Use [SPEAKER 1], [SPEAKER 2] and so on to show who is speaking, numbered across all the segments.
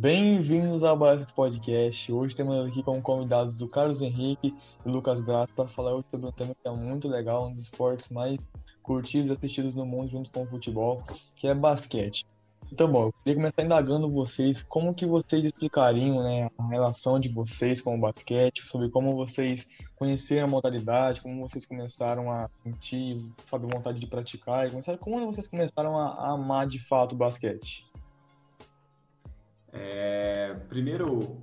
[SPEAKER 1] Bem-vindos ao Balanço Podcast. Hoje temos aqui como convidados o Carlos Henrique e o Lucas Brato para falar hoje sobre um tema que é muito legal, um dos esportes mais curtidos e assistidos no mundo junto com o futebol, que é basquete. Então, bom, eu queria começar indagando vocês como que vocês explicariam né, a relação de vocês com o basquete, sobre como vocês conheceram a modalidade, como vocês começaram a sentir, sabe, vontade de praticar, e começaram, como vocês começaram a, a amar de fato o basquete.
[SPEAKER 2] É, primeiro,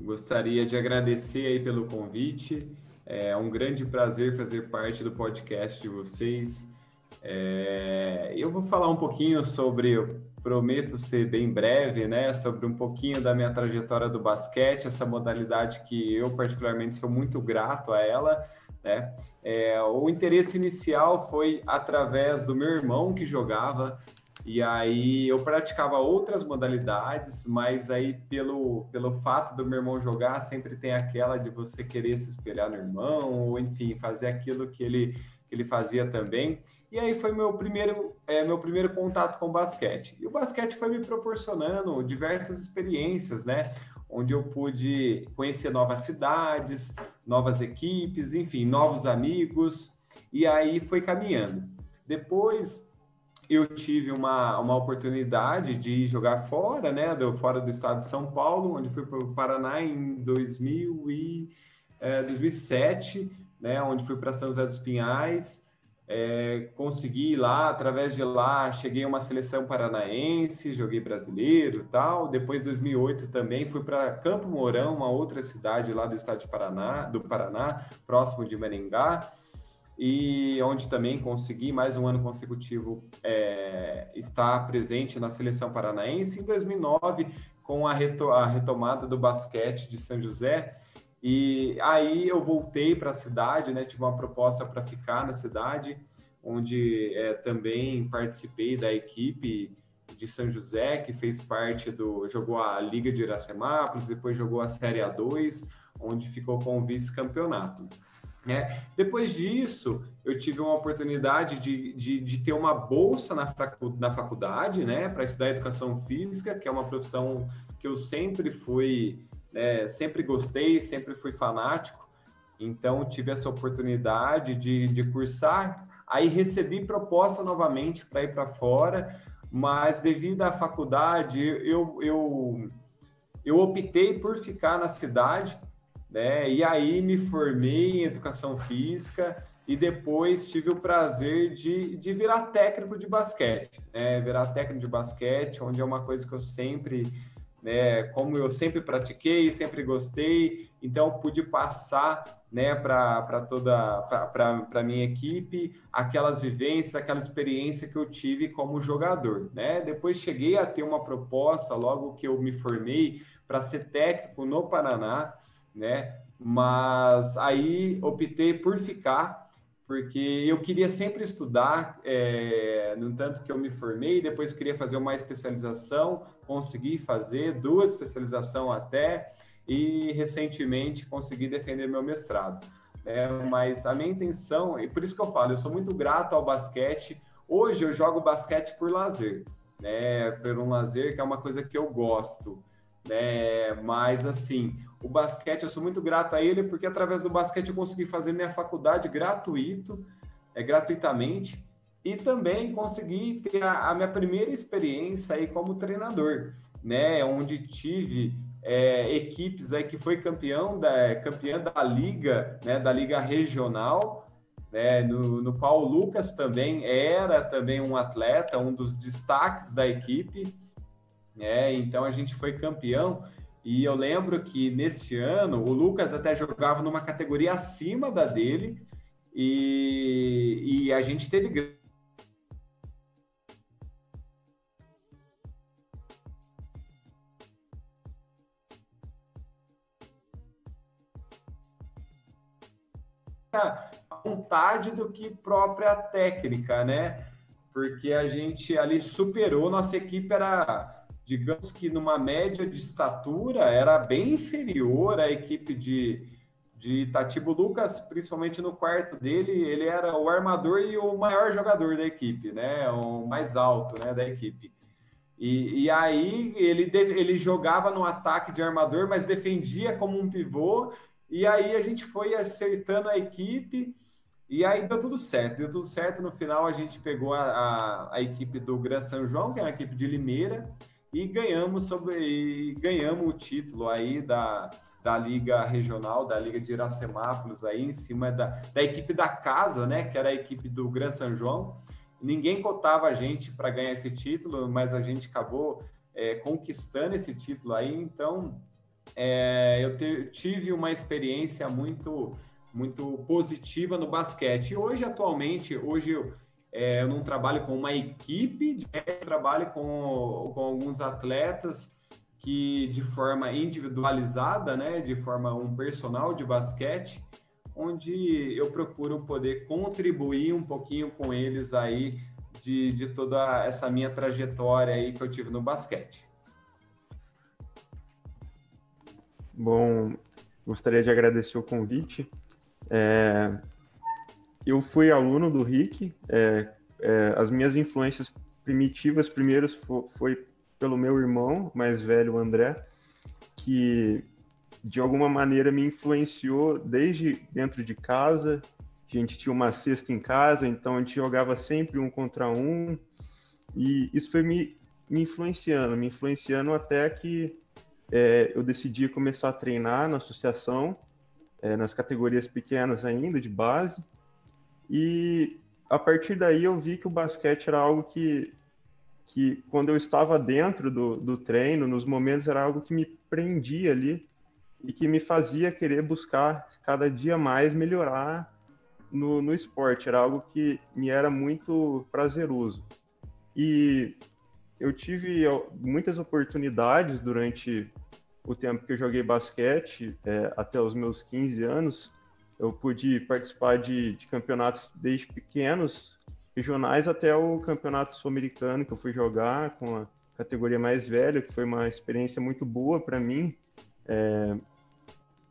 [SPEAKER 2] gostaria de agradecer aí pelo convite. É um grande prazer fazer parte do podcast de vocês. É, eu vou falar um pouquinho sobre prometo ser bem breve, né, sobre um pouquinho da minha trajetória do basquete, essa modalidade que eu particularmente sou muito grato a ela, né? É, o interesse inicial foi através do meu irmão que jogava e aí eu praticava outras modalidades, mas aí pelo, pelo fato do meu irmão jogar, sempre tem aquela de você querer se espelhar no irmão, ou enfim, fazer aquilo que ele, que ele fazia também. E aí foi meu primeiro, é, meu primeiro contato com basquete. E o basquete foi me proporcionando diversas experiências, né? Onde eu pude conhecer novas cidades, novas equipes, enfim, novos amigos. E aí foi caminhando. Depois eu tive uma, uma oportunidade de jogar fora, né? Do, fora do estado de São Paulo, onde fui para o Paraná em 2000 e, é, 2007, né? Onde fui para São José dos Pinhais é, consegui lá, através de lá, cheguei a uma seleção paranaense, joguei brasileiro tal. Depois, 2008 também, fui para Campo Mourão, uma outra cidade lá do estado de Paraná, do Paraná, próximo de Maringá, e onde também consegui mais um ano consecutivo é, estar presente na seleção paranaense. Em 2009, com a, reto a retomada do basquete de São José, e aí eu voltei para a cidade, né? Tive uma proposta para ficar na cidade, onde é, também participei da equipe de São José, que fez parte do. jogou a Liga de Iracemápolis, depois jogou a Série A2, onde ficou com o vice-campeonato. É, depois disso, eu tive uma oportunidade de, de, de ter uma bolsa na, na faculdade, né, para estudar educação física, que é uma profissão que eu sempre fui é, sempre gostei, sempre fui fanático, então tive essa oportunidade de, de cursar. Aí recebi proposta novamente para ir para fora, mas devido à faculdade, eu, eu, eu optei por ficar na cidade, né? E aí me formei em educação física e depois tive o prazer de, de virar técnico de basquete, né? Virar técnico de basquete, onde é uma coisa que eu sempre né? Como eu sempre pratiquei, sempre gostei, então pude passar, né, para toda para minha equipe aquelas vivências, aquela experiência que eu tive como jogador, né? Depois cheguei a ter uma proposta logo que eu me formei para ser técnico no Paraná, né? Mas aí optei por ficar porque eu queria sempre estudar, é, no entanto que eu me formei, depois queria fazer uma especialização, consegui fazer duas especializações até, e recentemente consegui defender meu mestrado. É, mas a minha intenção, e por isso que eu falo, eu sou muito grato ao basquete. Hoje eu jogo basquete por lazer, né? Por um lazer que é uma coisa que eu gosto. Né? Mas assim, o basquete, eu sou muito grato a ele, porque através do basquete eu consegui fazer minha faculdade gratuito, é, gratuitamente, e também consegui ter a, a minha primeira experiência aí como treinador, né? Onde tive é, equipes aí que foi campeão da campeã da liga, né? Da liga regional, né? No, no qual o Lucas também era também um atleta, um dos destaques da equipe né? Então a gente foi campeão. E eu lembro que nesse ano o Lucas até jogava numa categoria acima da dele e, e a gente teve vontade do que própria técnica, né? Porque a gente ali superou, nossa equipe era digamos que numa média de estatura, era bem inferior à equipe de, de Itatibo Lucas, principalmente no quarto dele, ele era o armador e o maior jogador da equipe, né? O mais alto né, da equipe. E, e aí ele, ele jogava no ataque de armador, mas defendia como um pivô. E aí a gente foi acertando a equipe. E aí deu tudo certo, deu tudo certo. No final a gente pegou a, a, a equipe do Gran São João, que é uma equipe de Limeira, e ganhamos sobre e ganhamos o título aí da, da Liga Regional, da Liga de Iracemápolis aí em cima da, da equipe da casa, né, que era a equipe do Gran São João. Ninguém cotava a gente para ganhar esse título, mas a gente acabou é, conquistando esse título aí. Então, é, eu te, tive uma experiência muito muito positiva no basquete. Hoje, atualmente, hoje eu, é, eu não trabalho com uma equipe, eu trabalho com, com alguns atletas que de forma individualizada, né, de forma um personal de basquete, onde eu procuro poder contribuir um pouquinho com eles aí de, de toda essa minha trajetória aí que eu tive no basquete.
[SPEAKER 3] Bom, gostaria de agradecer o convite. É, eu fui aluno do Rick. É, é, as minhas influências primitivas, primeiras, foi, foi pelo meu irmão mais velho, André, que de alguma maneira me influenciou desde dentro de casa. A gente tinha uma cesta em casa, então a gente jogava sempre um contra um. E isso foi me, me influenciando, me influenciando até que é, eu decidi começar a treinar na associação é, nas categorias pequenas ainda, de base. E a partir daí eu vi que o basquete era algo que, que quando eu estava dentro do, do treino, nos momentos, era algo que me prendia ali e que me fazia querer buscar cada dia mais melhorar no, no esporte. Era algo que me era muito prazeroso. E eu tive muitas oportunidades durante o tempo que eu joguei basquete, é, até os meus 15 anos, eu pude participar de, de campeonatos desde pequenos, regionais, até o campeonato sul-americano que eu fui jogar com a categoria mais velha, que foi uma experiência muito boa para mim, é,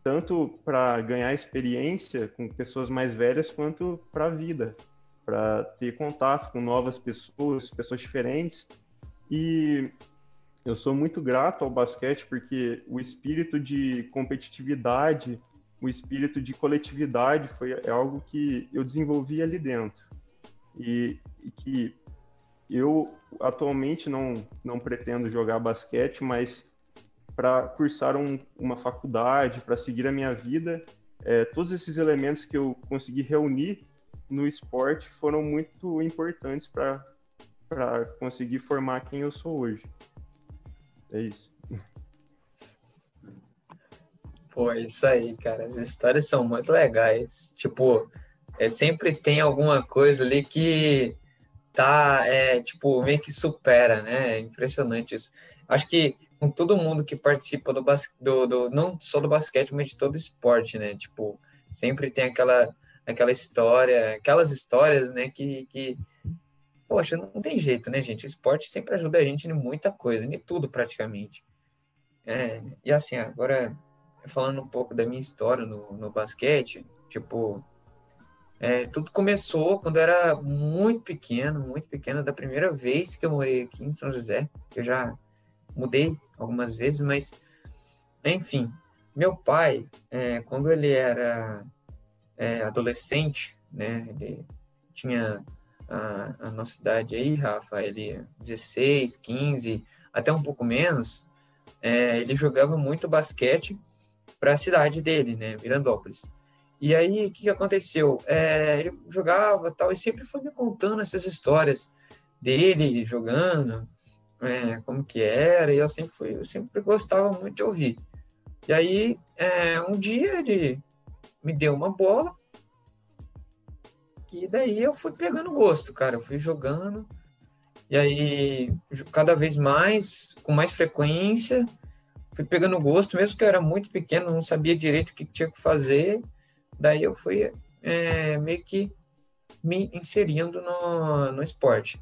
[SPEAKER 3] tanto para ganhar experiência com pessoas mais velhas, quanto para a vida, para ter contato com novas pessoas, pessoas diferentes. E eu sou muito grato ao basquete porque o espírito de competitividade, o espírito de coletividade foi é algo que eu desenvolvi ali dentro. E, e que eu atualmente não, não pretendo jogar basquete, mas para cursar um, uma faculdade, para seguir a minha vida, é, todos esses elementos que eu consegui reunir no esporte foram muito importantes para conseguir formar quem eu sou hoje. É isso.
[SPEAKER 4] Pô, isso aí, cara. As histórias são muito legais. Tipo, é, sempre tem alguma coisa ali que tá, é, tipo, meio que supera, né? É impressionante isso. Acho que com todo mundo que participa do, do, do, não só do basquete, mas de todo esporte, né? Tipo, sempre tem aquela, aquela história, aquelas histórias, né, que, que poxa, não tem jeito, né, gente? O esporte sempre ajuda a gente em muita coisa, em tudo praticamente. É, e assim, agora falando um pouco da minha história no, no basquete, tipo, é, tudo começou quando eu era muito pequeno, muito pequeno, da primeira vez que eu morei aqui em São José. Eu já mudei algumas vezes, mas, enfim, meu pai, é, quando ele era é, adolescente, né, ele tinha a, a nossa idade aí, Rafa, ele 16, 15, até um pouco menos, é, ele jogava muito basquete para a cidade dele, né, Mirandópolis. E aí, o que, aconteceu? É, ele jogava tal, e sempre foi me contando essas histórias dele jogando, é, como que era, e eu sempre, fui, eu sempre gostava muito de ouvir. E aí, é, um dia ele me deu uma bola, e daí eu fui pegando gosto, cara. Eu fui jogando. E aí, cada vez mais, com mais frequência, fui pegando gosto, mesmo que eu era muito pequeno, não sabia direito o que tinha que fazer. Daí eu fui é, meio que me inserindo no, no esporte.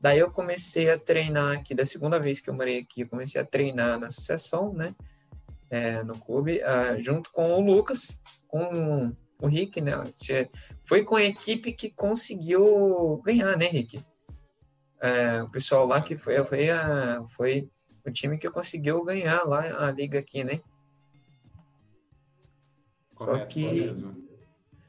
[SPEAKER 4] Daí eu comecei a treinar aqui, da segunda vez que eu morei aqui, eu comecei a treinar na associação, né? É, no clube, uh, junto com o Lucas, com o Rick, né? Foi com a equipe que conseguiu ganhar, né, Rick? é, o pessoal lá que foi, foi, a, foi o time que conseguiu ganhar lá a liga aqui, né? Correto, só que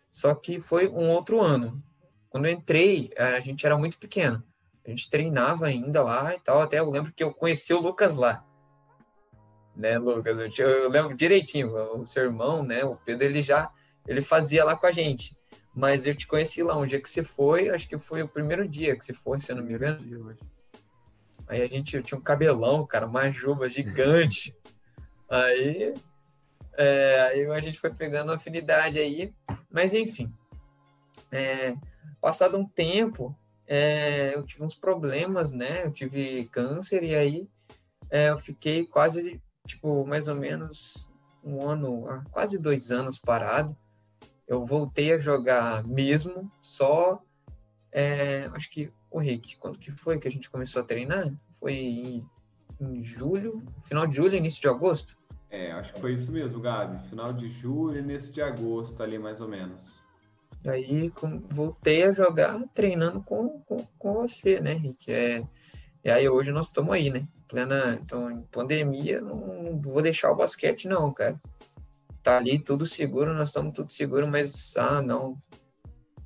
[SPEAKER 4] só que foi um outro ano. Quando eu entrei, a gente era muito pequeno. A gente treinava ainda lá e tal. Até eu lembro que eu conheci o Lucas lá. Né, Lucas? Eu, eu lembro direitinho. O seu irmão, né? O Pedro, ele já ele fazia lá com a gente. Mas eu te conheci lá, um dia que você foi, acho que foi o primeiro dia que você foi, se eu não me engano. Aí a gente tinha um cabelão, cara, uma juba gigante. Aí, é, aí a gente foi pegando afinidade aí. Mas enfim, é, passado um tempo, é, eu tive uns problemas, né? Eu tive câncer e aí é, eu fiquei quase, tipo, mais ou menos um ano, ah, quase dois anos parado eu voltei a jogar mesmo, só é, acho que o Rick, quando que foi que a gente começou a treinar? Foi em, em, julho, final de julho, início de agosto?
[SPEAKER 2] É, acho que foi isso mesmo, Gabi. Final de julho, início de agosto, ali mais ou menos.
[SPEAKER 4] Aí com, voltei a jogar treinando com, com, com você, né, Rick? É, e aí hoje nós estamos aí, né? Plena, então, em pandemia, não, não vou deixar o basquete, não, cara tá ali tudo seguro, nós estamos tudo seguro, mas ah, não,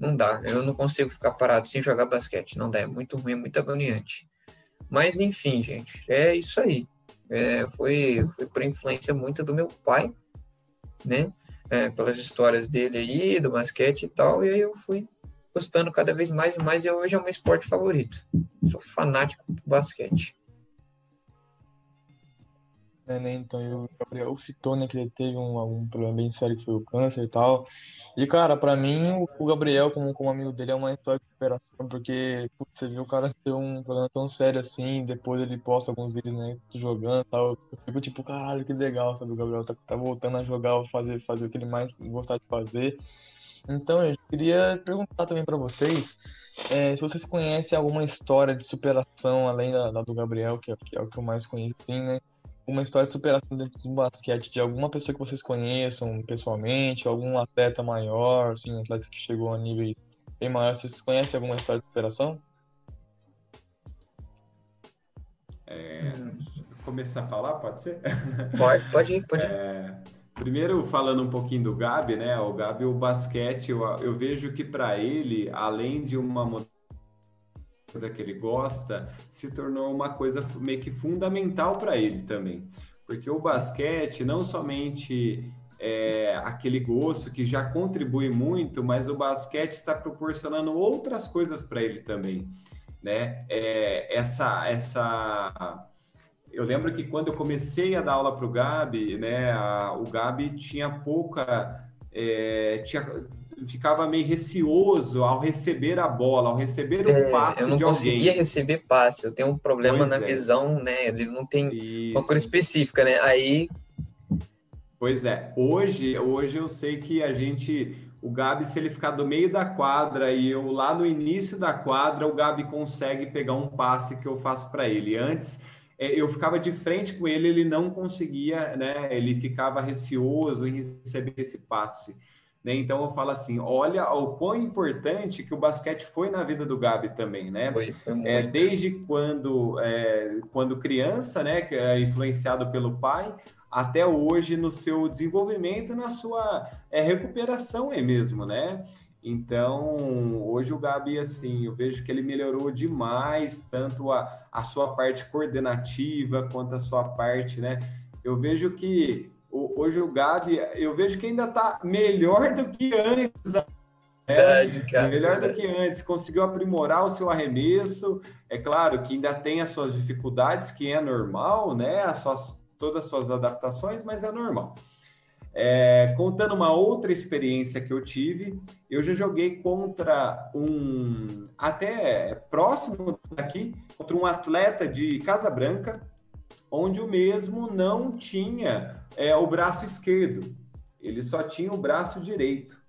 [SPEAKER 4] não dá. Eu não consigo ficar parado sem jogar basquete, não dá, é muito ruim, é muito agoniante. Mas enfim, gente, é isso aí. É, foi, foi por influência muito do meu pai, né? É, pelas histórias dele aí, do basquete e tal, e aí eu fui gostando cada vez mais e mais, e hoje é o meu esporte favorito. Sou fanático do basquete
[SPEAKER 1] né? Então, o Gabriel citou, né, que ele teve um, problema bem sério que foi o câncer e tal. E, cara, pra mim, o Gabriel, como, como amigo dele, é uma história de superação, porque putz, você viu o cara ter um problema tão sério assim, depois ele posta alguns vídeos, né, jogando e tal. Eu fico tipo, caralho, que legal, sabe? O Gabriel tá, tá voltando a jogar, fazer, fazer o que ele mais gostar de fazer. Então, eu queria perguntar também para vocês é, se vocês conhecem alguma história de superação além da, da do Gabriel, que é, que é, o que eu mais conheço, assim, né? Uma história de superação dentro do basquete de alguma pessoa que vocês conheçam pessoalmente, algum atleta maior, assim, um atleta que chegou a nível bem maior, vocês conhecem alguma história de superação?
[SPEAKER 2] É, começar a falar, pode ser?
[SPEAKER 4] Pode, pode ir, pode ir.
[SPEAKER 2] É, primeiro, falando um pouquinho do Gabi, né? O Gabi, o basquete, eu, eu vejo que para ele, além de uma coisa que ele gosta, se tornou uma coisa meio que fundamental para ele também. Porque o basquete não somente é aquele gosto que já contribui muito, mas o basquete está proporcionando outras coisas para ele também, né? É, essa, essa, eu lembro que quando eu comecei a dar aula para o Gabi, né, a, o Gabi tinha pouca, é, tinha ficava meio receoso ao receber a bola, ao receber o é, passe de alguém.
[SPEAKER 4] Eu não conseguia receber passe, eu tenho um problema pois na é. visão, né? Ele não tem Isso. uma cor específica, né? Aí...
[SPEAKER 2] Pois é, hoje, hoje eu sei que a gente, o Gabi, se ele ficar do meio da quadra e eu lá no início da quadra, o Gabi consegue pegar um passe que eu faço para ele. Antes, é, eu ficava de frente com ele, ele não conseguia, né? Ele ficava receoso em receber esse passe. Né? Então eu falo assim, olha o quão importante que o basquete foi na vida do Gabi também, né? Foi, foi é, desde quando, é, quando criança, né, é influenciado pelo pai, até hoje no seu desenvolvimento, na sua é, recuperação é mesmo, né? Então, hoje o Gabi, assim, eu vejo que ele melhorou demais, tanto a, a sua parte coordenativa quanto a sua parte, né? Eu vejo que hoje o Gabi, eu vejo que ainda está melhor do que antes. Né? Verdade, cara, melhor do que antes, conseguiu aprimorar o seu arremesso. É claro que ainda tem as suas dificuldades, que é normal, né? As suas, todas as suas adaptações, mas é normal. É, contando uma outra experiência que eu tive, eu já joguei contra um até próximo daqui, contra um atleta de Casa Branca, onde o mesmo não tinha é, o braço esquerdo, ele só tinha o braço direito.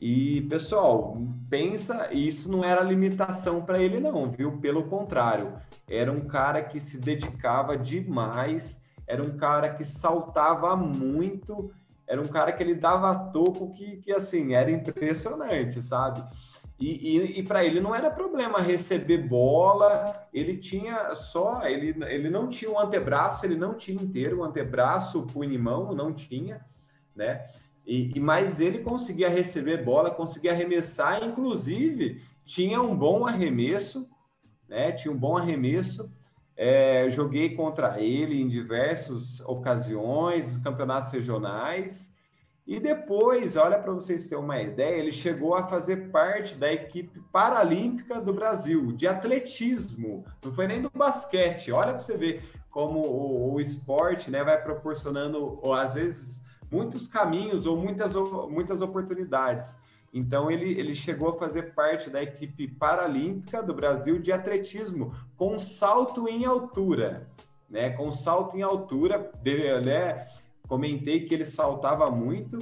[SPEAKER 2] E, pessoal, pensa, isso não era limitação para ele, não, viu? Pelo contrário, era um cara que se dedicava demais, era um cara que saltava muito, era um cara que ele dava toco que, que assim, era impressionante, sabe? E, e, e para ele não era problema receber bola, ele tinha só, ele, ele não tinha um antebraço, ele não tinha inteiro, o antebraço, punho mão, não tinha, né? E, e mas ele conseguia receber bola, conseguia arremessar, inclusive tinha um bom arremesso, né? Tinha um bom arremesso. É, joguei contra ele em diversas ocasiões, campeonatos regionais. E depois, olha para vocês terem uma ideia, ele chegou a fazer parte da equipe paralímpica do Brasil, de atletismo, não foi nem do basquete. Olha para você ver como o, o, esporte né, vai proporcionando, ou, às vezes, muitos caminhos ou muitas, muitas oportunidades. Então, ele, ele chegou a fazer parte da equipe paralímpica do Brasil de atletismo, com salto em altura. Né, com salto em altura, né, comentei que ele saltava muito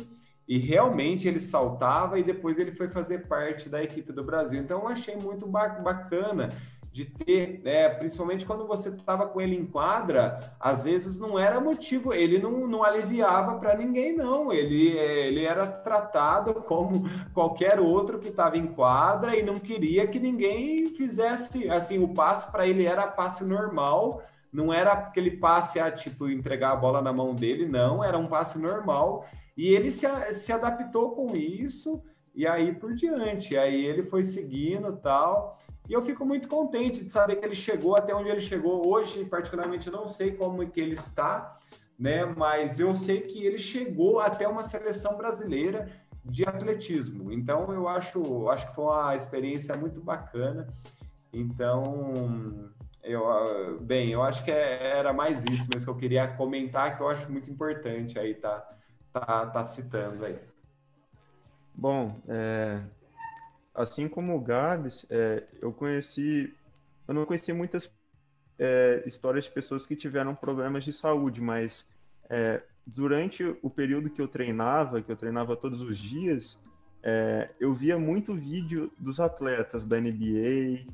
[SPEAKER 2] e realmente ele saltava e depois ele foi fazer parte da equipe do Brasil. Então eu achei muito bacana de ter, né, principalmente quando você estava com ele em quadra, às vezes não era motivo, ele não, não aliviava para ninguém, não. Ele, ele era tratado como qualquer outro que estava em quadra e não queria que ninguém fizesse assim, o passe para ele era passe normal não era aquele passe a tipo entregar a bola na mão dele, não, era um passe normal. E ele se, se adaptou com isso e aí por diante. Aí ele foi seguindo tal. E eu fico muito contente de saber que ele chegou até onde ele chegou. Hoje, particularmente, não sei como é que ele está, né? Mas eu sei que ele chegou até uma seleção brasileira de atletismo. Então eu acho, acho que foi uma experiência muito bacana. Então, eu, ah, bem, eu acho que é, era mais isso mesmo que eu queria comentar, que eu acho muito importante aí, tá, tá, tá citando aí.
[SPEAKER 3] Bom, é, assim como o Gabs, é, eu conheci, eu não conheci muitas é, histórias de pessoas que tiveram problemas de saúde, mas é, durante o período que eu treinava, que eu treinava todos os dias, é, eu via muito vídeo dos atletas da NBA,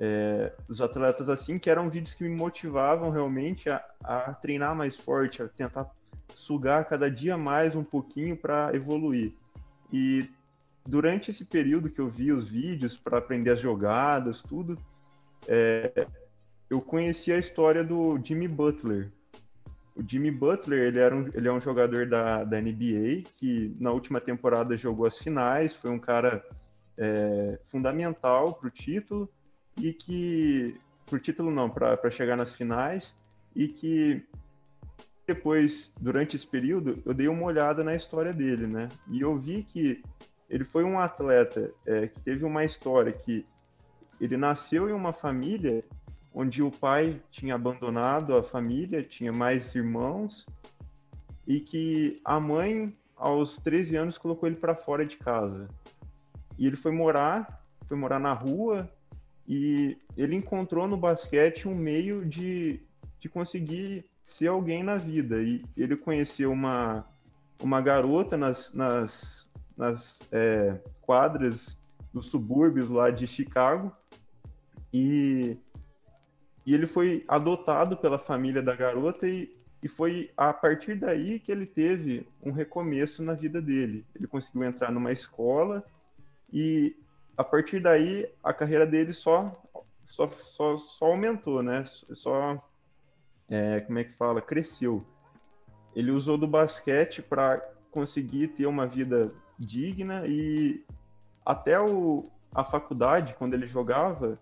[SPEAKER 3] é, dos atletas assim, que eram vídeos que me motivavam realmente a, a treinar mais forte, a tentar sugar cada dia mais um pouquinho para evoluir. E durante esse período que eu vi os vídeos para aprender as jogadas, tudo, é, eu conheci a história do Jimmy Butler. O Jimmy Butler, ele, era um, ele é um jogador da, da NBA que na última temporada jogou as finais, foi um cara é, fundamental para o título e que por título não, para chegar nas finais e que depois, durante esse período, eu dei uma olhada na história dele, né? E eu vi que ele foi um atleta é, que teve uma história que ele nasceu em uma família onde o pai tinha abandonado a família, tinha mais irmãos, e que a mãe, aos 13 anos, colocou ele para fora de casa. E ele foi morar, foi morar na rua, e ele encontrou no basquete um meio de, de conseguir ser alguém na vida. E ele conheceu uma, uma garota nas, nas, nas é, quadras dos subúrbios lá de Chicago. E, e ele foi adotado pela família da garota e, e foi a partir daí que ele teve um recomeço na vida dele. Ele conseguiu entrar numa escola e a partir daí a carreira dele só só, só, só aumentou, né? Só é, como é que fala, cresceu. Ele usou do basquete para conseguir ter uma vida digna e até o, a faculdade, quando ele jogava,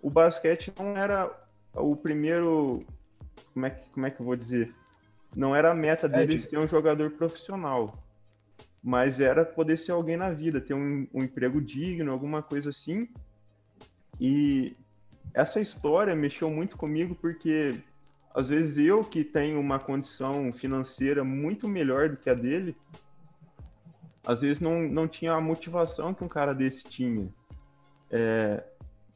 [SPEAKER 3] o basquete não era o primeiro, como é que, como é que eu vou dizer? Não era a meta é, dele é, ser um jogador profissional mas era poder ser alguém na vida, ter um, um emprego digno, alguma coisa assim. E essa história mexeu muito comigo porque às vezes eu que tenho uma condição financeira muito melhor do que a dele, às vezes não, não tinha a motivação que um cara desse tinha. É,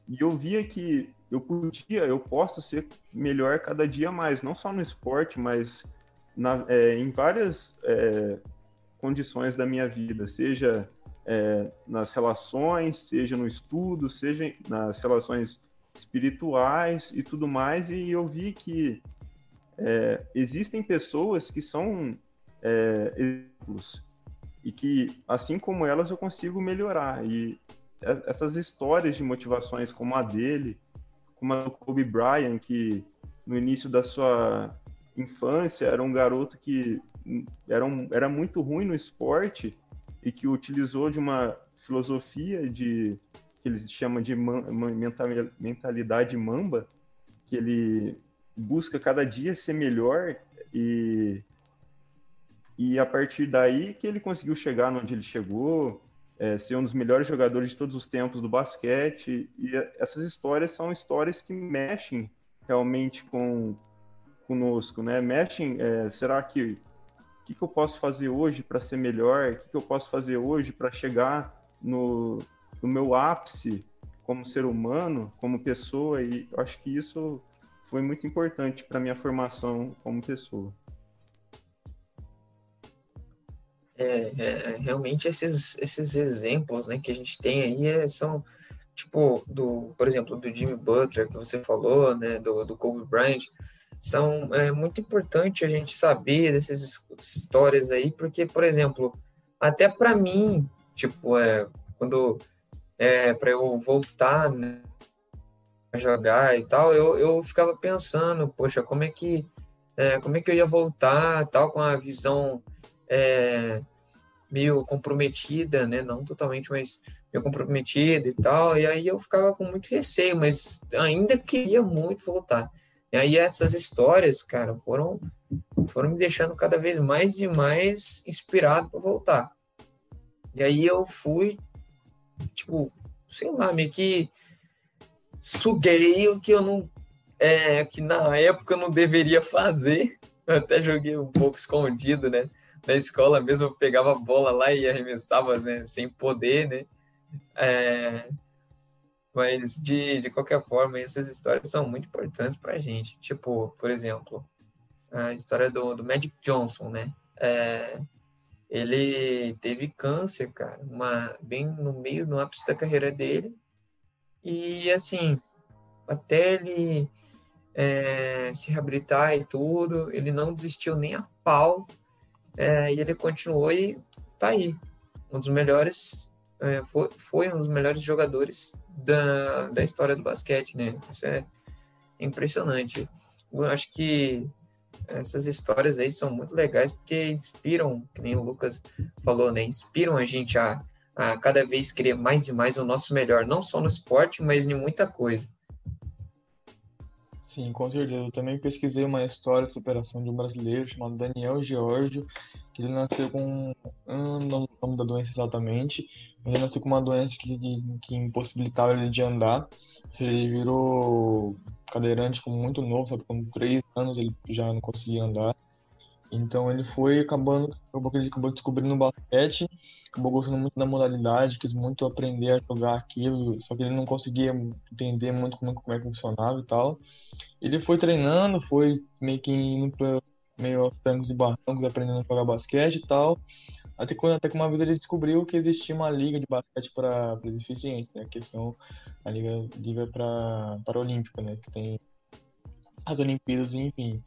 [SPEAKER 3] e eu via que eu podia, eu posso ser melhor cada dia mais, não só no esporte, mas na, é, em várias é, condições da minha vida, seja é, nas relações, seja no estudo, seja nas relações espirituais e tudo mais. E eu vi que é, existem pessoas que são é, exemplos e que, assim como elas, eu consigo melhorar. E essas histórias de motivações como a dele, como a do Kobe Bryant, que no início da sua infância era um garoto que era, um, era muito ruim no esporte e que utilizou de uma filosofia de que eles chamam de mentalidade mamba, que ele busca cada dia ser melhor e e a partir daí que ele conseguiu chegar onde ele chegou, é, ser um dos melhores jogadores de todos os tempos do basquete. E essas histórias são histórias que mexem realmente com conosco, né? Mexem. É, será que o que, que, eu posso fazer hoje para ser melhor? O que, que, eu posso fazer hoje para chegar no, no meu ápice como ser humano, como pessoa? E acho que isso foi muito importante para minha formação como pessoa.
[SPEAKER 4] É, é, realmente esses, esses exemplos né, que a gente tem aí é, são tipo do, por exemplo, do Jimmy Butler que você falou, né, do, do Kobe Bryant, são é muito importante a gente saber dessas histórias aí, porque, por exemplo, até para mim, tipo, é, quando é para eu voltar né, a jogar e tal, eu, eu ficava pensando, poxa, como é que é, como é que eu ia voltar, tal, com a visão é, meio comprometida, né? Não totalmente, mas meio comprometida e tal. E aí eu ficava com muito receio, mas ainda queria muito voltar. E aí essas histórias, cara, foram foram me deixando cada vez mais e mais inspirado para voltar. E aí eu fui, tipo, sei lá, meio que suguei o que eu não é, que na época eu não deveria fazer. Eu até joguei um pouco escondido, né? Na escola mesmo eu pegava a bola lá e arremessava, né? Sem poder, né? É, mas, de, de qualquer forma, essas histórias são muito importantes para a gente. Tipo, por exemplo, a história do, do Magic Johnson, né? É, ele teve câncer, cara, uma, bem no meio, no ápice da carreira dele. E, assim, até ele é, se reabilitar e tudo, ele não desistiu nem a pau. É, e ele continuou e tá aí. Um dos melhores, é, foi, foi um dos melhores jogadores da, da história do basquete, né? Isso é impressionante. Eu acho que essas histórias aí são muito legais porque inspiram, que nem o Lucas falou, né? Inspiram a gente a, a cada vez querer mais e mais o nosso melhor, não só no esporte, mas em muita coisa.
[SPEAKER 1] Sim, com certeza. Eu também pesquisei uma história de superação de um brasileiro chamado Daniel Giorgio, ele nasceu com. Não lembro o nome da doença exatamente, mas ele nasceu com uma doença que, que impossibilitava ele de andar. Ele virou cadeirante com muito novo, sabe? Com três anos ele já não conseguia andar. Então ele foi acabando, acabou que ele acabou descobrindo o basquete, acabou gostando muito da modalidade, quis muito aprender a jogar aquilo, só que ele não conseguia entender muito como, como é que funcionava e tal. Ele foi treinando, foi meio que indo meio aos trancos e barrancos, aprendendo a jogar basquete e tal. Até, quando, até que uma vez ele descobriu que existia uma liga de basquete para deficientes, né? Que são a liga, liga para Paralímpica, né? Que tem as Olimpíadas, enfim.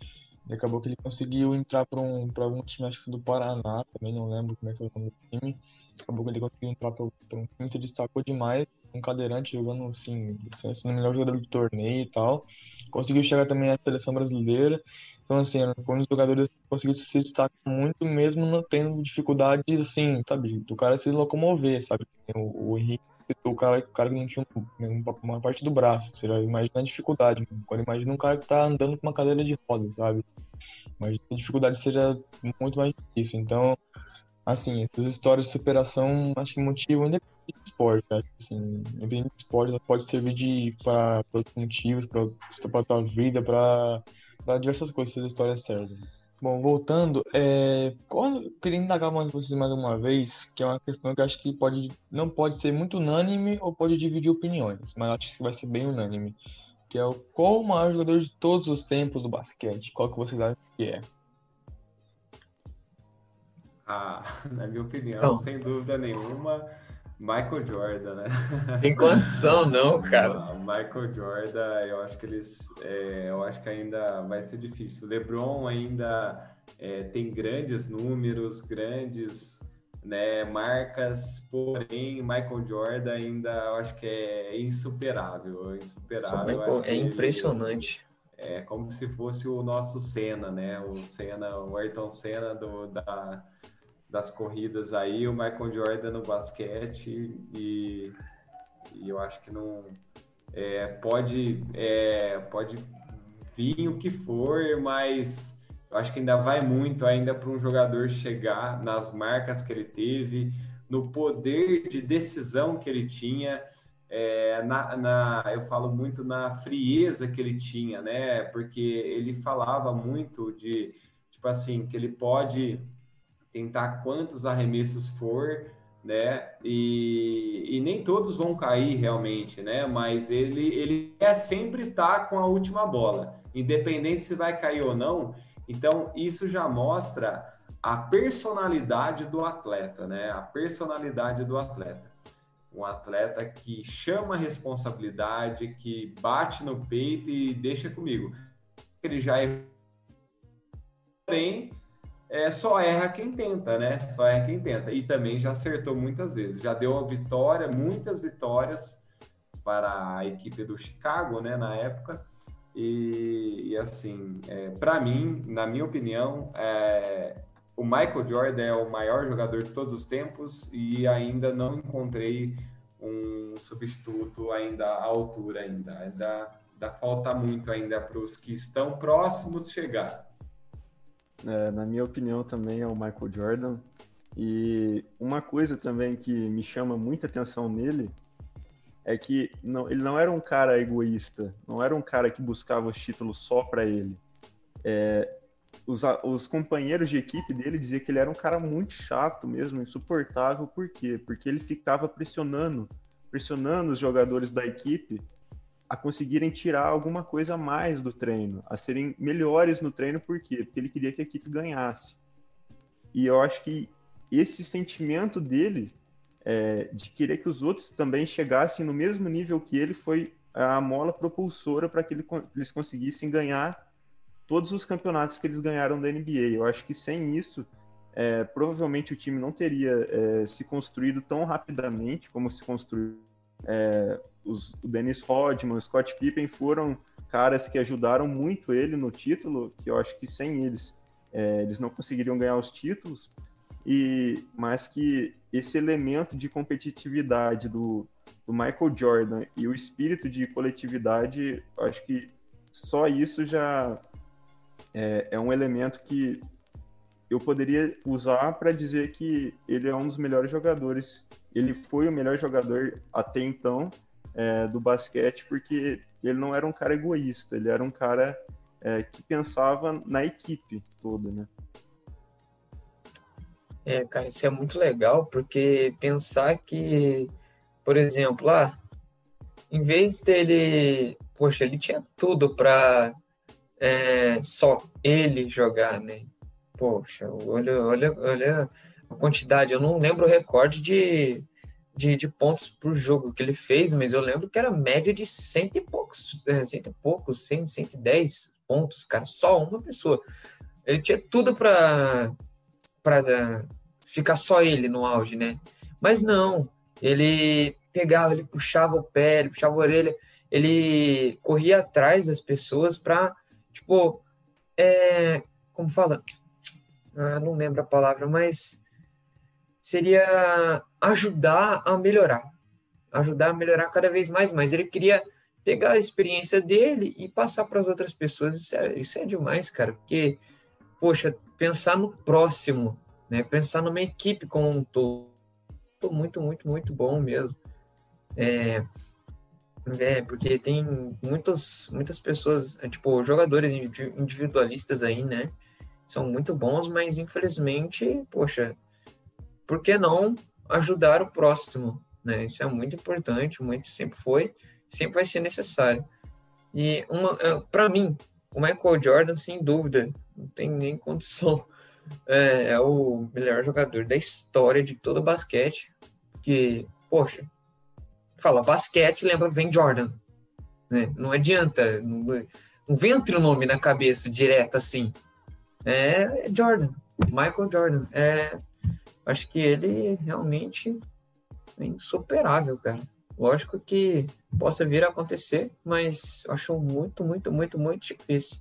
[SPEAKER 1] E acabou que ele conseguiu entrar para um, algum time, acho que do Paraná, também não lembro como é que foi o nome do time. Acabou que ele conseguiu entrar para um time, se destacou demais, um cadeirante jogando, assim, sendo o melhor jogador do torneio e tal. Conseguiu chegar também à seleção brasileira. Então, assim, foi um dos jogadores que conseguiu se destacar muito, mesmo não tendo dificuldades, assim, sabe, do cara se locomover, sabe? O, o Henrique, o cara, o cara que não tinha uma, uma parte do braço, você já imagina a dificuldade. Agora imagina um cara que tá andando com uma cadeira de rodas, sabe? Mas a dificuldade seja muito mais difícil. Então, assim, essas histórias de superação acho que motivam independente de esporte, acho assim, independente de esporte, pode servir de para outros motivos, para tua vida, para diversas coisas essas histórias servem. Bom, voltando, é, quando, queria indagar mais vocês mais uma vez, que é uma questão que acho que pode, não pode ser muito unânime ou pode dividir opiniões, mas acho que vai ser bem unânime, que é o qual o maior jogador de todos os tempos do basquete? Qual que vocês acham que é?
[SPEAKER 2] Ah, na minha opinião, não. sem dúvida nenhuma, Michael Jordan, né?
[SPEAKER 4] Tem condição, não, cara.
[SPEAKER 2] Michael Jordan, eu acho que eles. É, eu acho que ainda vai ser difícil. LeBron ainda é, tem grandes números, grandes né, marcas, porém Michael Jordan ainda eu acho que é insuperável, insuperável.
[SPEAKER 4] é impressionante.
[SPEAKER 2] Ele, é como se fosse o nosso Senna, né? O Senna, o Ayrton Senna do, da, das corridas aí, o Michael Jordan no basquete e, e eu acho que não é, pode é, pode vir o que for, mas eu acho que ainda vai muito ainda para um jogador chegar nas marcas que ele teve, no poder de decisão que ele tinha, é, na, na, eu falo muito na frieza que ele tinha, né? Porque ele falava muito de, tipo assim, que ele pode tentar quantos arremessos for, né? E, e nem todos vão cair realmente, né? Mas ele, ele é sempre estar tá com a última bola, independente se vai cair ou não então, isso já mostra a personalidade do atleta, né? A personalidade do atleta. Um atleta que chama a responsabilidade, que bate no peito e deixa comigo. Ele já é. Porém, é, só erra quem tenta, né? Só erra quem tenta. E também já acertou muitas vezes. Já deu vitória, muitas vitórias para a equipe do Chicago, né? Na época e, e assim, é, para mim, na minha opinião, é, o Michael Jordan é o maior jogador de todos os tempos e ainda não encontrei um substituto ainda à altura ainda. Ainda, ainda falta muito ainda para os que estão próximos chegar.
[SPEAKER 3] É, na minha opinião também é o Michael Jordan. E uma coisa também que me chama muita atenção nele é que não, ele não era um cara egoísta, não era um cara que buscava os títulos só para ele. É, os, os, companheiros de equipe dele diziam que ele era um cara muito chato mesmo, insuportável. Por quê? Porque ele ficava pressionando, pressionando os jogadores da equipe a conseguirem tirar alguma coisa a mais do treino, a serem melhores no treino. Por quê? Porque ele queria que a equipe ganhasse. E eu acho que esse sentimento dele é, de querer que os outros também chegassem no mesmo nível que ele foi a mola propulsora para que ele, eles conseguissem ganhar todos os campeonatos que eles ganharam da NBA. Eu acho que sem isso, é, provavelmente o time não teria é, se construído tão rapidamente como se construiu. É, os, o Dennis Rodman, o Scott Pippen foram caras que ajudaram muito ele no título, que eu acho que sem eles, é, eles não conseguiriam ganhar os títulos e mas que esse elemento de competitividade do, do Michael Jordan e o espírito de coletividade, acho que só isso já é, é um elemento que eu poderia usar para dizer que ele é um dos melhores jogadores. Ele foi o melhor jogador até então é, do basquete, porque ele não era um cara egoísta, ele era um cara é, que pensava na equipe toda, né?
[SPEAKER 4] É, cara, isso é muito legal, porque pensar que, por exemplo, ah, em vez dele, poxa, ele tinha tudo para é, só ele jogar, né? Poxa, olha, olha, olha a quantidade, eu não lembro o recorde de, de, de, pontos por jogo que ele fez, mas eu lembro que era média de cento e poucos, é, cento e poucos, cento, cento e dez pontos, cara, só uma pessoa. Ele tinha tudo para para ficar só ele no auge, né? Mas não, ele pegava, ele puxava o pé, ele puxava a orelha, ele corria atrás das pessoas para, tipo, é, como fala? Ah, não lembro a palavra, mas seria ajudar a melhorar, ajudar a melhorar cada vez mais, mas ele queria pegar a experiência dele e passar para as outras pessoas. Isso é, isso é demais, cara, porque, poxa, pensar no próximo, né? Pensar numa equipe como um todo, muito, muito, muito bom mesmo. É, é porque tem muitos, muitas pessoas, é, tipo, jogadores individualistas aí, né? São muito bons, mas infelizmente, poxa, por que não ajudar o próximo, né? Isso é muito importante, muito sempre foi, sempre vai ser necessário. E é, para mim, o Michael Jordan, sem dúvida, não tem nem condição é, é, o melhor jogador da história de todo o basquete. Que, poxa, fala basquete, lembra, vem Jordan. Né? Não adianta, não, não vem outro nome na cabeça direto assim. É, é Jordan, Michael Jordan. É, acho que ele realmente é insuperável, cara. Lógico que possa vir a acontecer, mas acho muito, muito, muito, muito difícil.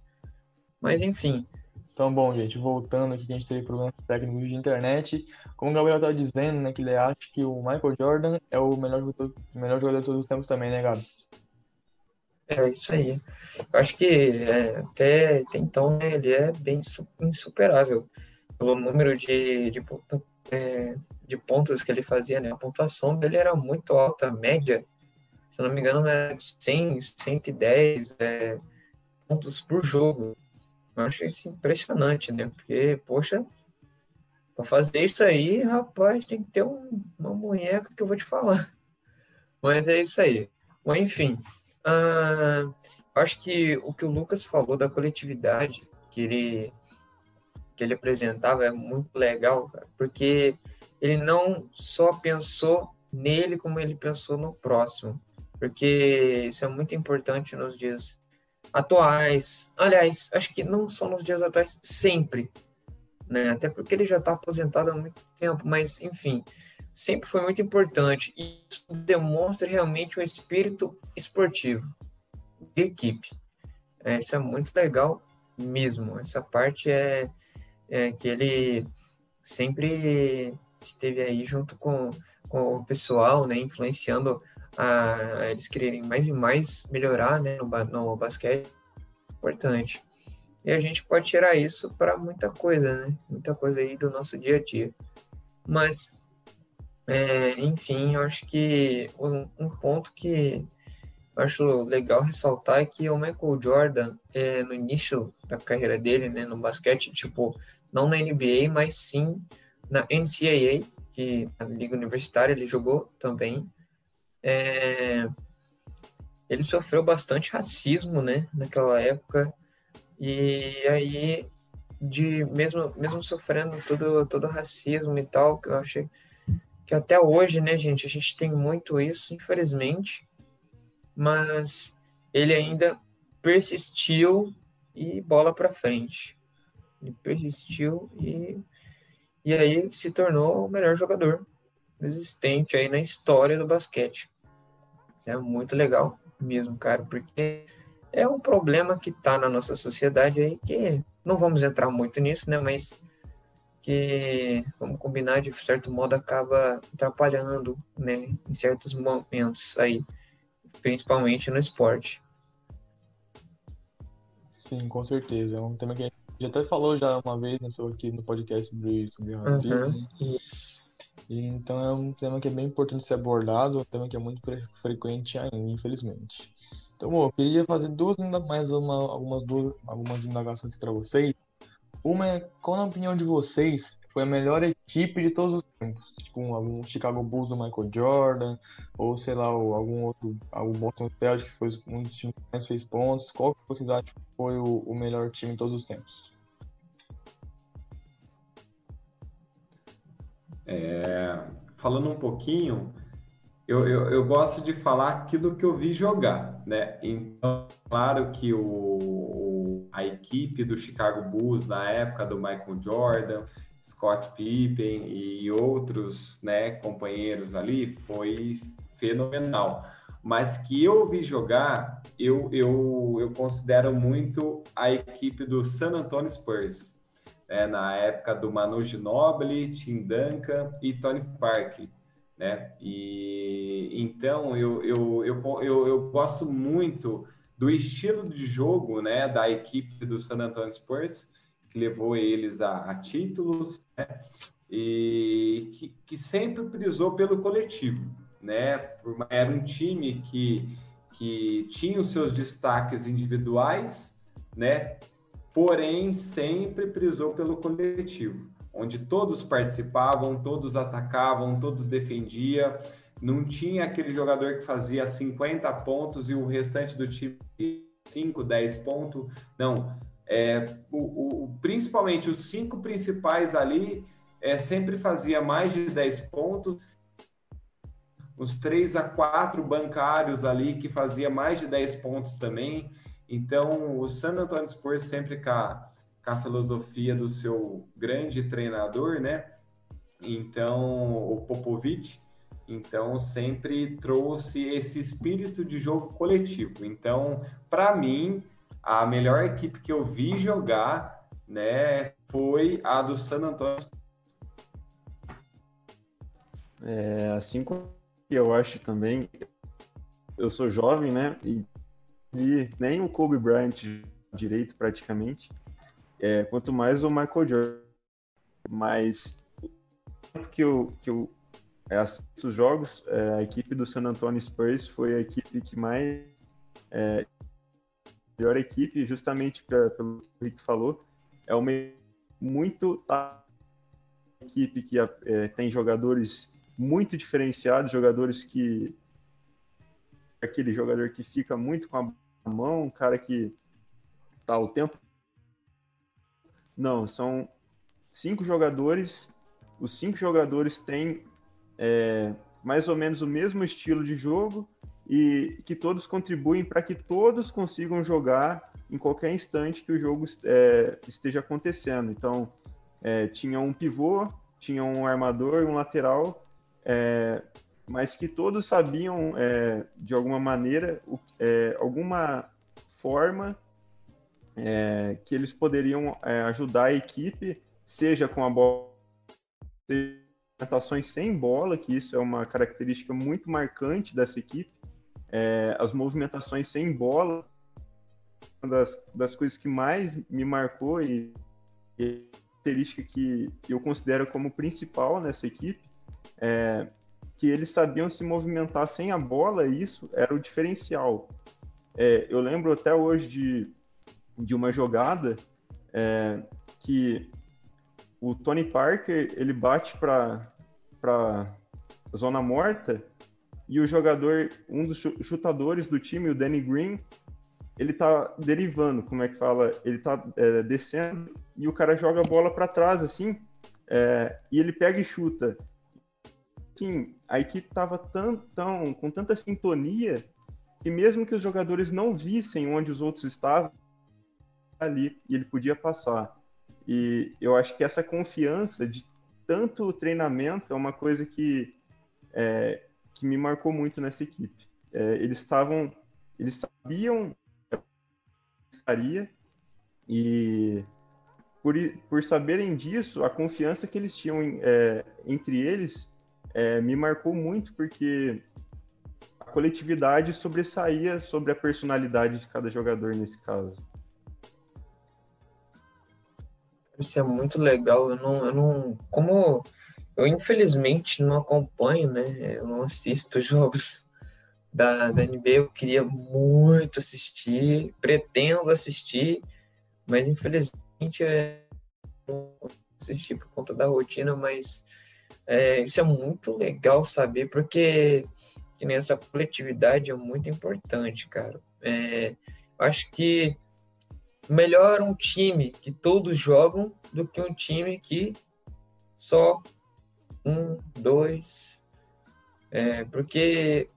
[SPEAKER 4] Mas enfim.
[SPEAKER 1] Então, bom, gente, voltando aqui, que a gente teve problemas técnicos de internet. Como o Gabriel estava dizendo, né, que ele acha que o Michael Jordan é o melhor jogador, melhor jogador de todos os tempos também, né, Gabs?
[SPEAKER 4] É isso aí. Eu acho que é, até, até então né, ele é bem insuperável pelo número de, de, é, de pontos que ele fazia, né? A pontuação dele era muito alta, média, se não me engano, é 100, 110 é, pontos por jogo. Eu acho isso impressionante, né? Porque, poxa, para fazer isso aí, rapaz, tem que ter um, uma munheca que eu vou te falar. Mas é isso aí. Bom, enfim, uh, acho que o que o Lucas falou da coletividade que ele que ele apresentava é muito legal, cara, porque ele não só pensou nele como ele pensou no próximo, porque isso é muito importante nos dias atuais. Aliás, acho que não só nos dias atuais, sempre, né? Até porque ele já está aposentado há muito tempo, mas enfim, sempre foi muito importante e isso demonstra realmente o espírito esportivo de equipe. É, isso é muito legal mesmo. Essa parte é, é que ele sempre esteve aí junto com, com o pessoal, né, influenciando a, a eles quererem mais e mais melhorar né, no, no basquete. Importante. E a gente pode tirar isso para muita coisa, né? Muita coisa aí do nosso dia a dia. Mas, é, enfim, eu acho que um, um, ponto que eu acho legal ressaltar é que o Michael Jordan, é, no início da carreira dele, né, no basquete, tipo, não na NBA, mas sim na NCAA, que a Liga Universitária ele jogou também. É, ele sofreu bastante racismo, né, naquela época, e aí, de mesmo, mesmo sofrendo todo, todo racismo e tal, que eu achei que até hoje, né, gente, a gente tem muito isso, infelizmente, mas ele ainda persistiu e bola para frente. Ele persistiu e, e aí se tornou o melhor jogador existente aí na história do basquete. Isso é muito legal mesmo, cara, porque é um problema que está na nossa sociedade aí que não vamos entrar muito nisso, né? Mas que, vamos combinar, de certo modo acaba atrapalhando, né? Em certos momentos aí, principalmente no esporte.
[SPEAKER 1] Sim, com certeza. É um tema que a já até falou já uma vez né, aqui no podcast sobre, sobre racismo. Uhum, isso. E, então é um tema que é bem importante ser abordado, um tema que é muito frequente ainda, infelizmente. Então, bom, eu queria fazer duas ainda mais uma, algumas duas algumas indagações para vocês. Uma é qual na opinião de vocês foi a melhor equipe de todos os tempos? Tipo, algum Chicago Bulls do Michael Jordan, ou sei lá, algum outro, algum Boston Celtics que foi um dos times que mais fez pontos. Qual que vocês acham que foi o, o melhor time de todos os tempos?
[SPEAKER 2] É, falando um pouquinho, eu, eu, eu, gosto de falar aquilo que eu vi jogar, né? Então, claro que o, a equipe do Chicago Bulls na época do Michael Jordan, Scott Pippen e outros né, companheiros ali foi fenomenal. Mas que eu vi jogar, eu, eu, eu considero muito a equipe do San Antonio Spurs, né, na época do Manu Ginobili, Tim Duncan e Tony Parker. Né? E então eu, eu, eu, eu, eu gosto muito do estilo de jogo né, da equipe do San Antonio Spurs, que levou eles a, a títulos, né? e que, que, sempre prisou pelo coletivo, né? Era um time que, que tinha os seus destaques individuais, né? Porém, sempre prisou pelo coletivo, onde todos participavam, todos atacavam, todos defendiam. Não tinha aquele jogador que fazia 50 pontos e o restante do time 5, 10 pontos. Não, é, o, o, principalmente os cinco principais ali é, sempre fazia mais de 10 pontos, os três a quatro bancários ali que fazia mais de 10 pontos também. Então, o San Antonio Spurs sempre com a, com a filosofia do seu grande treinador, né? então o Popovich, então sempre trouxe esse espírito de jogo coletivo. Então, para mim, a melhor equipe que eu vi jogar, né, foi a do San Antonio.
[SPEAKER 3] É, assim como eu acho também, eu sou jovem, né, e nem o Kobe Bryant direito praticamente, é, quanto mais o Michael Jordan. Mas que eu, que eu é, assisto os jogos, é, a equipe do San Antonio Spurs foi a equipe que mais. É, melhor equipe, justamente pra, pelo que o Rick falou, é uma muito equipe que é, tem jogadores muito diferenciados, jogadores que aquele jogador que fica muito com a mão, um cara que tá o tempo não, são cinco jogadores. Os cinco jogadores têm é, mais ou menos o mesmo estilo de jogo e que todos contribuem para que todos consigam jogar em qualquer instante que o jogo é, esteja acontecendo. Então, é, tinha um pivô, tinha um armador, um lateral, é, mas que todos sabiam, é, de alguma maneira, é, alguma forma é, que eles poderiam ajudar a equipe, seja com a bola, movimentações sem bola, que isso é uma característica muito marcante dessa equipe, é, as movimentações sem bola, uma das, das coisas que mais me marcou e, e característica que eu considero como principal nessa equipe, é, que eles sabiam se movimentar sem a bola, e isso era o diferencial. É, eu lembro até hoje de de uma jogada é, que o Tony Parker ele bate para para zona morta e o jogador, um dos chutadores do time, o Danny Green, ele tá derivando, como é que fala? Ele tá é, descendo e o cara joga a bola para trás assim é, e ele pega e chuta. Sim, a equipe tava tão, tão com tanta sintonia que mesmo que os jogadores não vissem onde os outros estavam ali e ele podia passar. E eu acho que essa confiança de tanto treinamento é uma coisa que, é, que me marcou muito nessa equipe. É, eles estavam, eles sabiam estaria e por, por saberem disso, a confiança que eles tinham é, entre eles é, me marcou muito porque a coletividade sobressaía sobre a personalidade de cada jogador nesse caso.
[SPEAKER 4] Isso é muito legal. Eu não, eu não, como eu infelizmente não acompanho, né? Eu não assisto jogos da, da NBA. Eu queria muito assistir, pretendo assistir, mas infelizmente é, não assisti por conta da rotina. Mas é, isso é muito legal saber, porque que nessa coletividade é muito importante, cara. É, acho que melhor um time que todos jogam do que um time que só um, dois. É, porque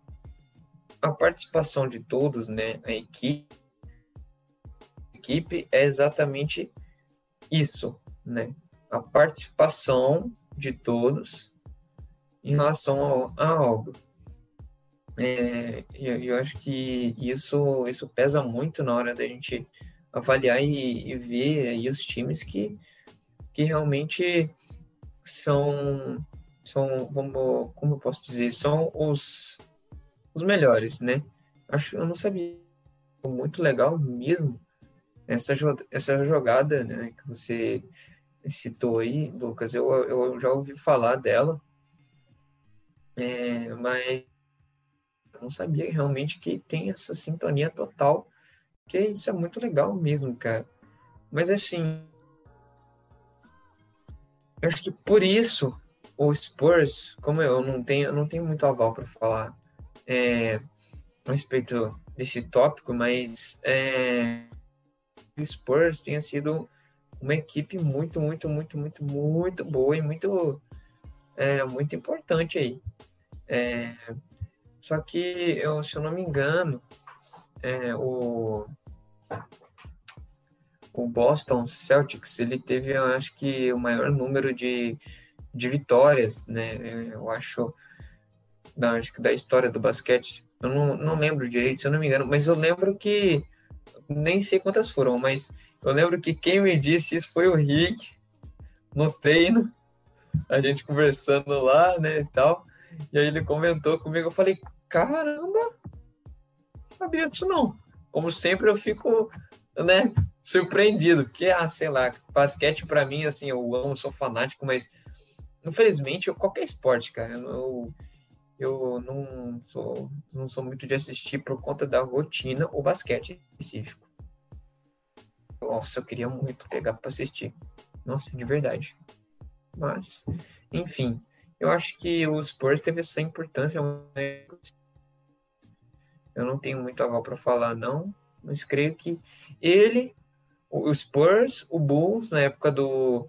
[SPEAKER 4] a participação de todos, né, a equipe, a equipe é exatamente isso, né? A participação de todos em relação ao, a algo. É, eu, eu acho que isso, isso pesa muito na hora da gente avaliar e, e ver aí os times que, que realmente são, são como, como eu posso dizer, são os, os melhores, né? Acho eu não sabia. Muito legal mesmo essa, essa jogada né, que você citou aí, Lucas. Eu, eu já ouvi falar dela, é, mas não sabia realmente que tem essa sintonia total que isso é muito legal mesmo, cara. Mas assim, eu acho que por isso o Spurs, como eu não tenho, não tenho muito aval para falar é, a respeito desse tópico, mas é, o Spurs tenha sido uma equipe muito, muito, muito, muito, muito boa e muito, é, muito importante aí. É, só que, eu, se eu não me engano, é, o, o Boston Celtics ele teve, eu acho que, o maior número de, de vitórias, né? Eu acho, não, acho que da história do basquete, eu não, não lembro direito, se eu não me engano, mas eu lembro que, nem sei quantas foram, mas eu lembro que quem me disse isso foi o Rick, no treino, a gente conversando lá, né, e tal, e aí ele comentou comigo, eu falei, caramba, sabia disso não. Como sempre eu fico, né, surpreendido, porque, ah, sei lá, basquete para mim, assim, eu amo, sou fanático, mas infelizmente, qualquer esporte, cara, eu, eu não sou, não sou muito de assistir por conta da rotina, o basquete específico. Nossa, eu queria muito pegar para assistir. Nossa, de verdade. Mas, enfim, eu acho que o Spurs teve essa importância. Eu não tenho muito aval para falar, não, mas creio que ele o Spurs, o Bulls, na época do,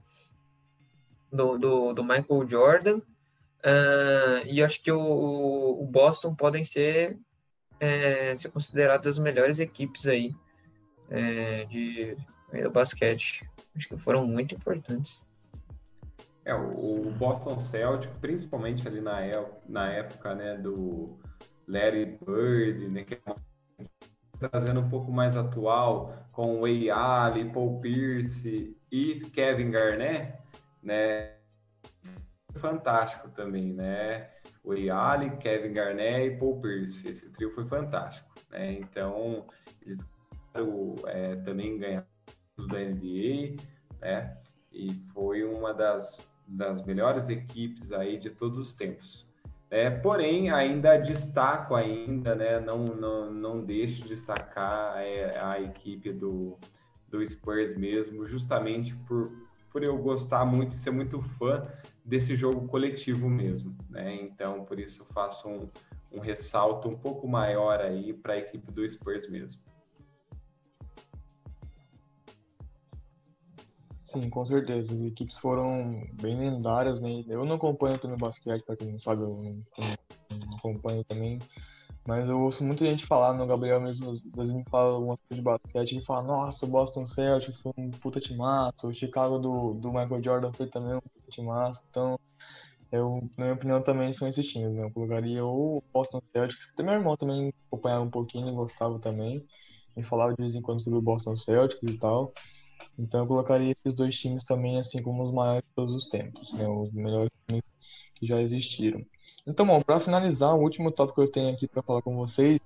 [SPEAKER 4] do, do, do Michael Jordan, uh, e acho que o, o Boston podem ser, é, ser considerados as melhores equipes aí é, de, do basquete. Acho que foram muito importantes.
[SPEAKER 2] É, o Boston Celtic, principalmente ali na, na época né, do Larry Bird, né, que é trazendo um pouco mais atual, com Way Ali, Paul Pierce e Kevin Garnett, né? Fantástico também, né? Way Ali, Kevin Garnett e Paul Pierce. Esse trio foi fantástico, né? Então, eles é, também ganharam da NBA, né? E foi uma das, das melhores equipes aí de todos os tempos. É, porém, ainda destaco ainda, né, não, não, não deixo de destacar é, a equipe do, do Spurs mesmo, justamente por, por eu gostar muito e ser muito fã desse jogo coletivo mesmo, né? Então, por isso faço um, um ressalto um pouco maior aí para a equipe do Spurs mesmo.
[SPEAKER 1] Sim, com certeza. As equipes foram bem lendárias, né? Eu não acompanho também basquete, para quem não sabe, eu não, não, acompanho também. Mas eu ouço muita gente falar, no Gabriel mesmo, às vezes me fala algumas coisas de basquete, e fala, nossa, o Boston Celtics foi um puta timaço, o Chicago do, do Michael Jordan foi também um puta timaço. Então, eu, na minha opinião, também são esses times, né? Eu colocaria o Boston Celtics, que meu irmão também acompanhava um pouquinho gostava também. E falava de vez em quando sobre o Boston Celtics e tal. Então eu colocaria esses dois times também assim como os maiores de todos os tempos, né? Os melhores times que já existiram. Então, bom, para finalizar, o último tópico que eu tenho aqui para falar com vocês,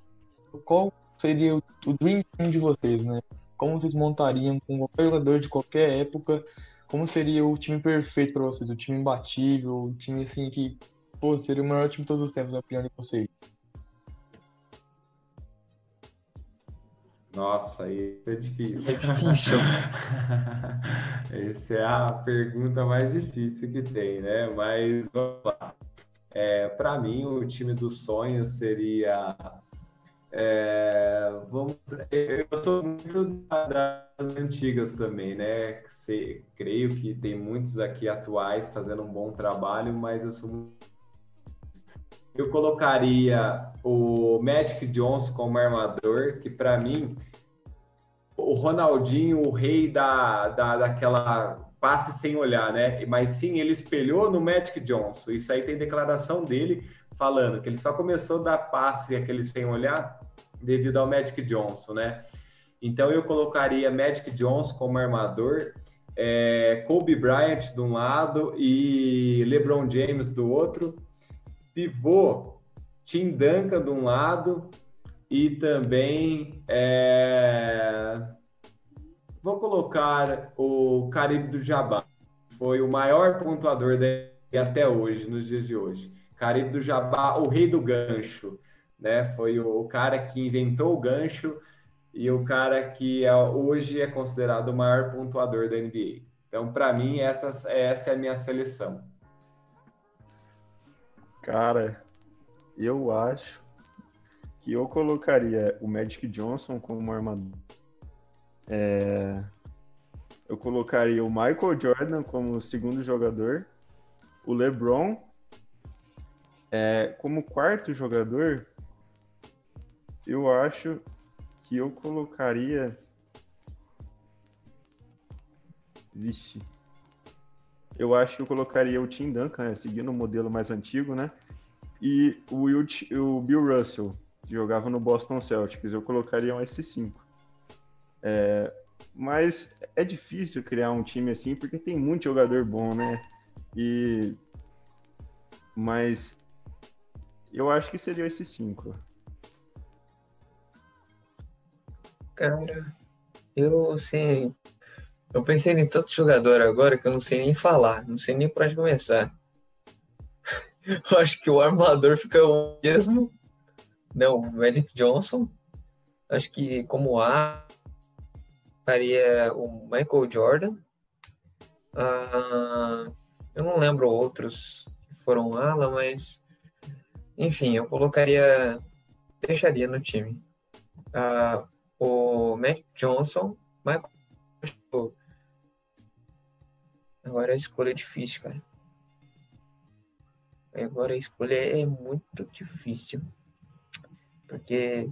[SPEAKER 1] qual seria o, o dream team de vocês, né? Como vocês montariam com qualquer jogador de qualquer época? Como seria o time perfeito para vocês? O time imbatível, o time assim que, pô, seria o maior time de todos os tempos, na opinião de vocês?
[SPEAKER 2] Nossa, isso é difícil.
[SPEAKER 4] É difícil.
[SPEAKER 2] Essa é a pergunta mais difícil que tem, né? Mas vamos lá. É, Para mim, o time dos sonhos seria. É, vamos, eu sou muito das antigas também, né? Sei, creio que tem muitos aqui atuais fazendo um bom trabalho, mas eu sou muito eu colocaria o Magic Johnson como armador, que para mim, o Ronaldinho, o rei da, da, daquela passe sem olhar, né? Mas sim, ele espelhou no Magic Johnson. Isso aí tem declaração dele falando que ele só começou a dar passe aquele sem olhar devido ao Magic Johnson, né? Então eu colocaria Magic Johnson como armador, é, Kobe Bryant de um lado e LeBron James do outro pivô, Tim Duncan de um lado e também é... vou colocar o Caribe do Jabá. Foi o maior pontuador dele até hoje, nos dias de hoje. Caribe do Jabá, o rei do gancho, né? Foi o cara que inventou o gancho e o cara que é, hoje é considerado o maior pontuador da NBA. Então, para mim, essa, essa é a minha seleção.
[SPEAKER 3] Cara, eu acho que eu colocaria o Magic Johnson como armador. É... Eu colocaria o Michael Jordan como segundo jogador. O LeBron é, como quarto jogador. Eu acho que eu colocaria. Vixe. eu acho que eu colocaria o Tim Duncan, né, seguindo o modelo mais antigo, né? E o, Will, o Bill Russell, que jogava no Boston Celtics, eu colocaria um S5. É, mas é difícil criar um time assim, porque tem muito jogador bom, né? E... Mas eu acho que seria esse 5.
[SPEAKER 4] Cara, eu assim. Eu pensei em tanto jogador agora que eu não sei nem falar, não sei nem por onde começar. Eu acho que o armador fica o mesmo. Não, o Magic Johnson. Acho que como A faria o Michael Jordan. Ah, eu não lembro outros que foram ala, mas enfim, eu colocaria, deixaria no time. Ah, o Matt Johnson, Michael Agora a escolha é difícil, cara. Agora a escolha é muito difícil. Porque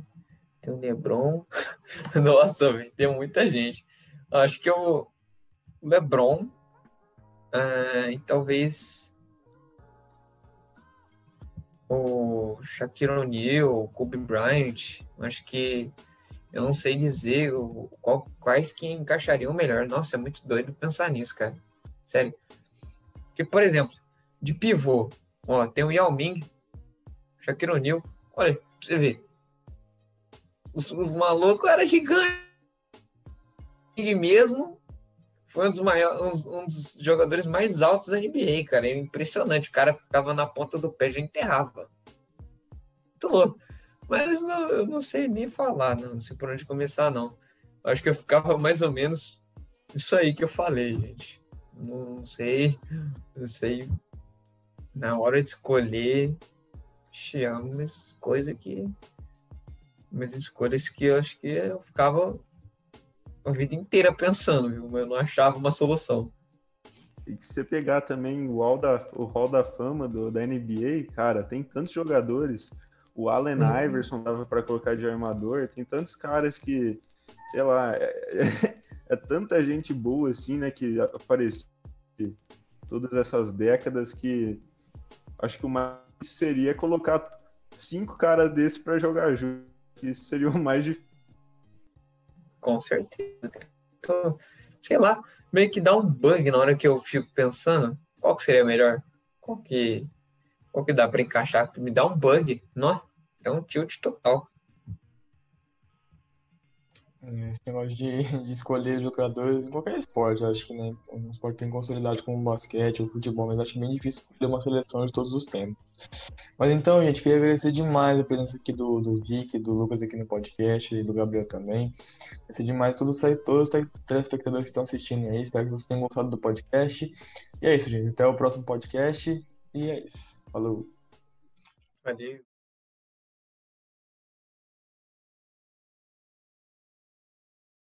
[SPEAKER 4] tem o LeBron. Nossa, véio, tem muita gente. Acho que o LeBron uh, e talvez o Shaquille O'Neal, o Kobe Bryant. Acho que eu não sei dizer o, qual, quais que encaixariam melhor. Nossa, é muito doido pensar nisso, cara. Sério. Porque, por exemplo, de pivô, ó, tem o Yao Ming, Shaquille O'Neal. Olha, pra você ver. Os, os malucos eram gigantes. E mesmo foi um dos, maiores, um, um dos jogadores mais altos da NBA, cara. É impressionante. O cara ficava na ponta do pé, já enterrava. Muito louco. Mas não, eu não sei nem falar, não, sei por onde começar, não. Acho que eu ficava mais ou menos isso aí que eu falei, gente. Não sei, não sei. Na hora de escolher, umas coisas que. Umas escolhas que eu acho que eu ficava a vida inteira pensando, viu? Eu não achava uma solução.
[SPEAKER 3] E se você pegar também o hall da, o hall da fama do, da NBA, cara, tem tantos jogadores o Allen uhum. Iverson dava para colocar de armador. Tem tantos caras que, sei lá, é, é, é, tanta gente boa assim, né, que apareceu todas essas décadas que acho que o mais seria colocar cinco caras desses para jogar junto. Isso seria o mais difícil.
[SPEAKER 4] Com certeza. Então, sei lá, meio que dá um bug na hora que eu fico pensando qual que seria melhor. Qual que qual que dá para encaixar? Me dá um bug, não? É um tilt total.
[SPEAKER 1] É, esse negócio de, de escolher jogadores em qualquer esporte, acho que né, um esporte bem consolidado como o basquete ou futebol, mas acho bem difícil escolher uma seleção de todos os tempos. Mas então, gente, queria agradecer demais a presença aqui do, do do Lucas aqui no podcast e do Gabriel também. Agradecer demais todos, todos os telespectadores que estão assistindo aí. Espero que vocês tenham gostado do podcast. E é isso, gente. Até o próximo podcast. E é isso. Falou.
[SPEAKER 4] Valeu.